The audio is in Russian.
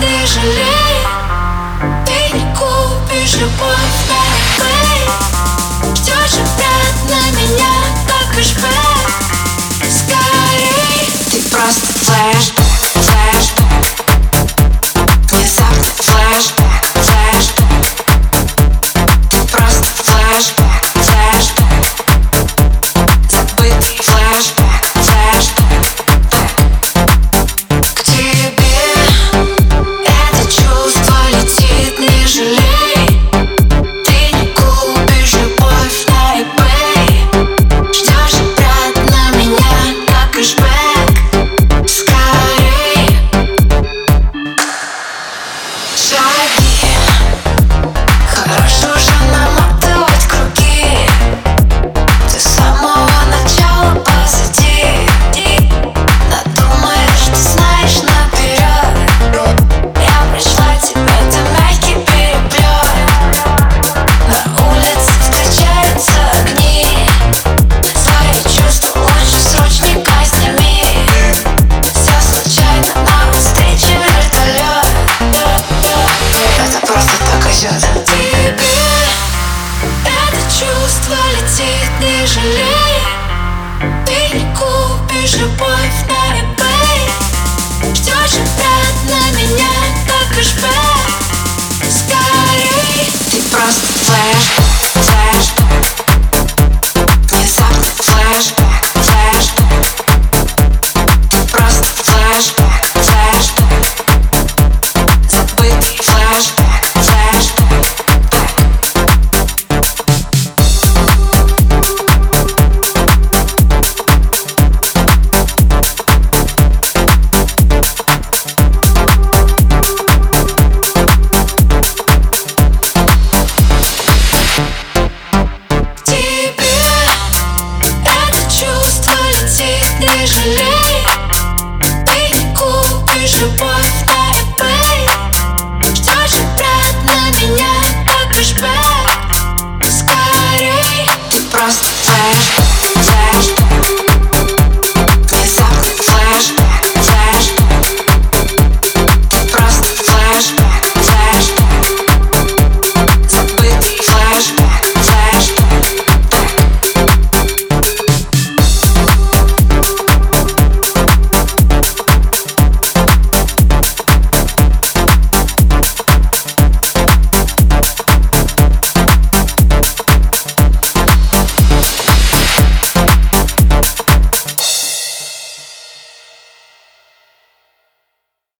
ты жалеешь? Купишь любовь на eBay Ждешь опять на меня, как кэшбэк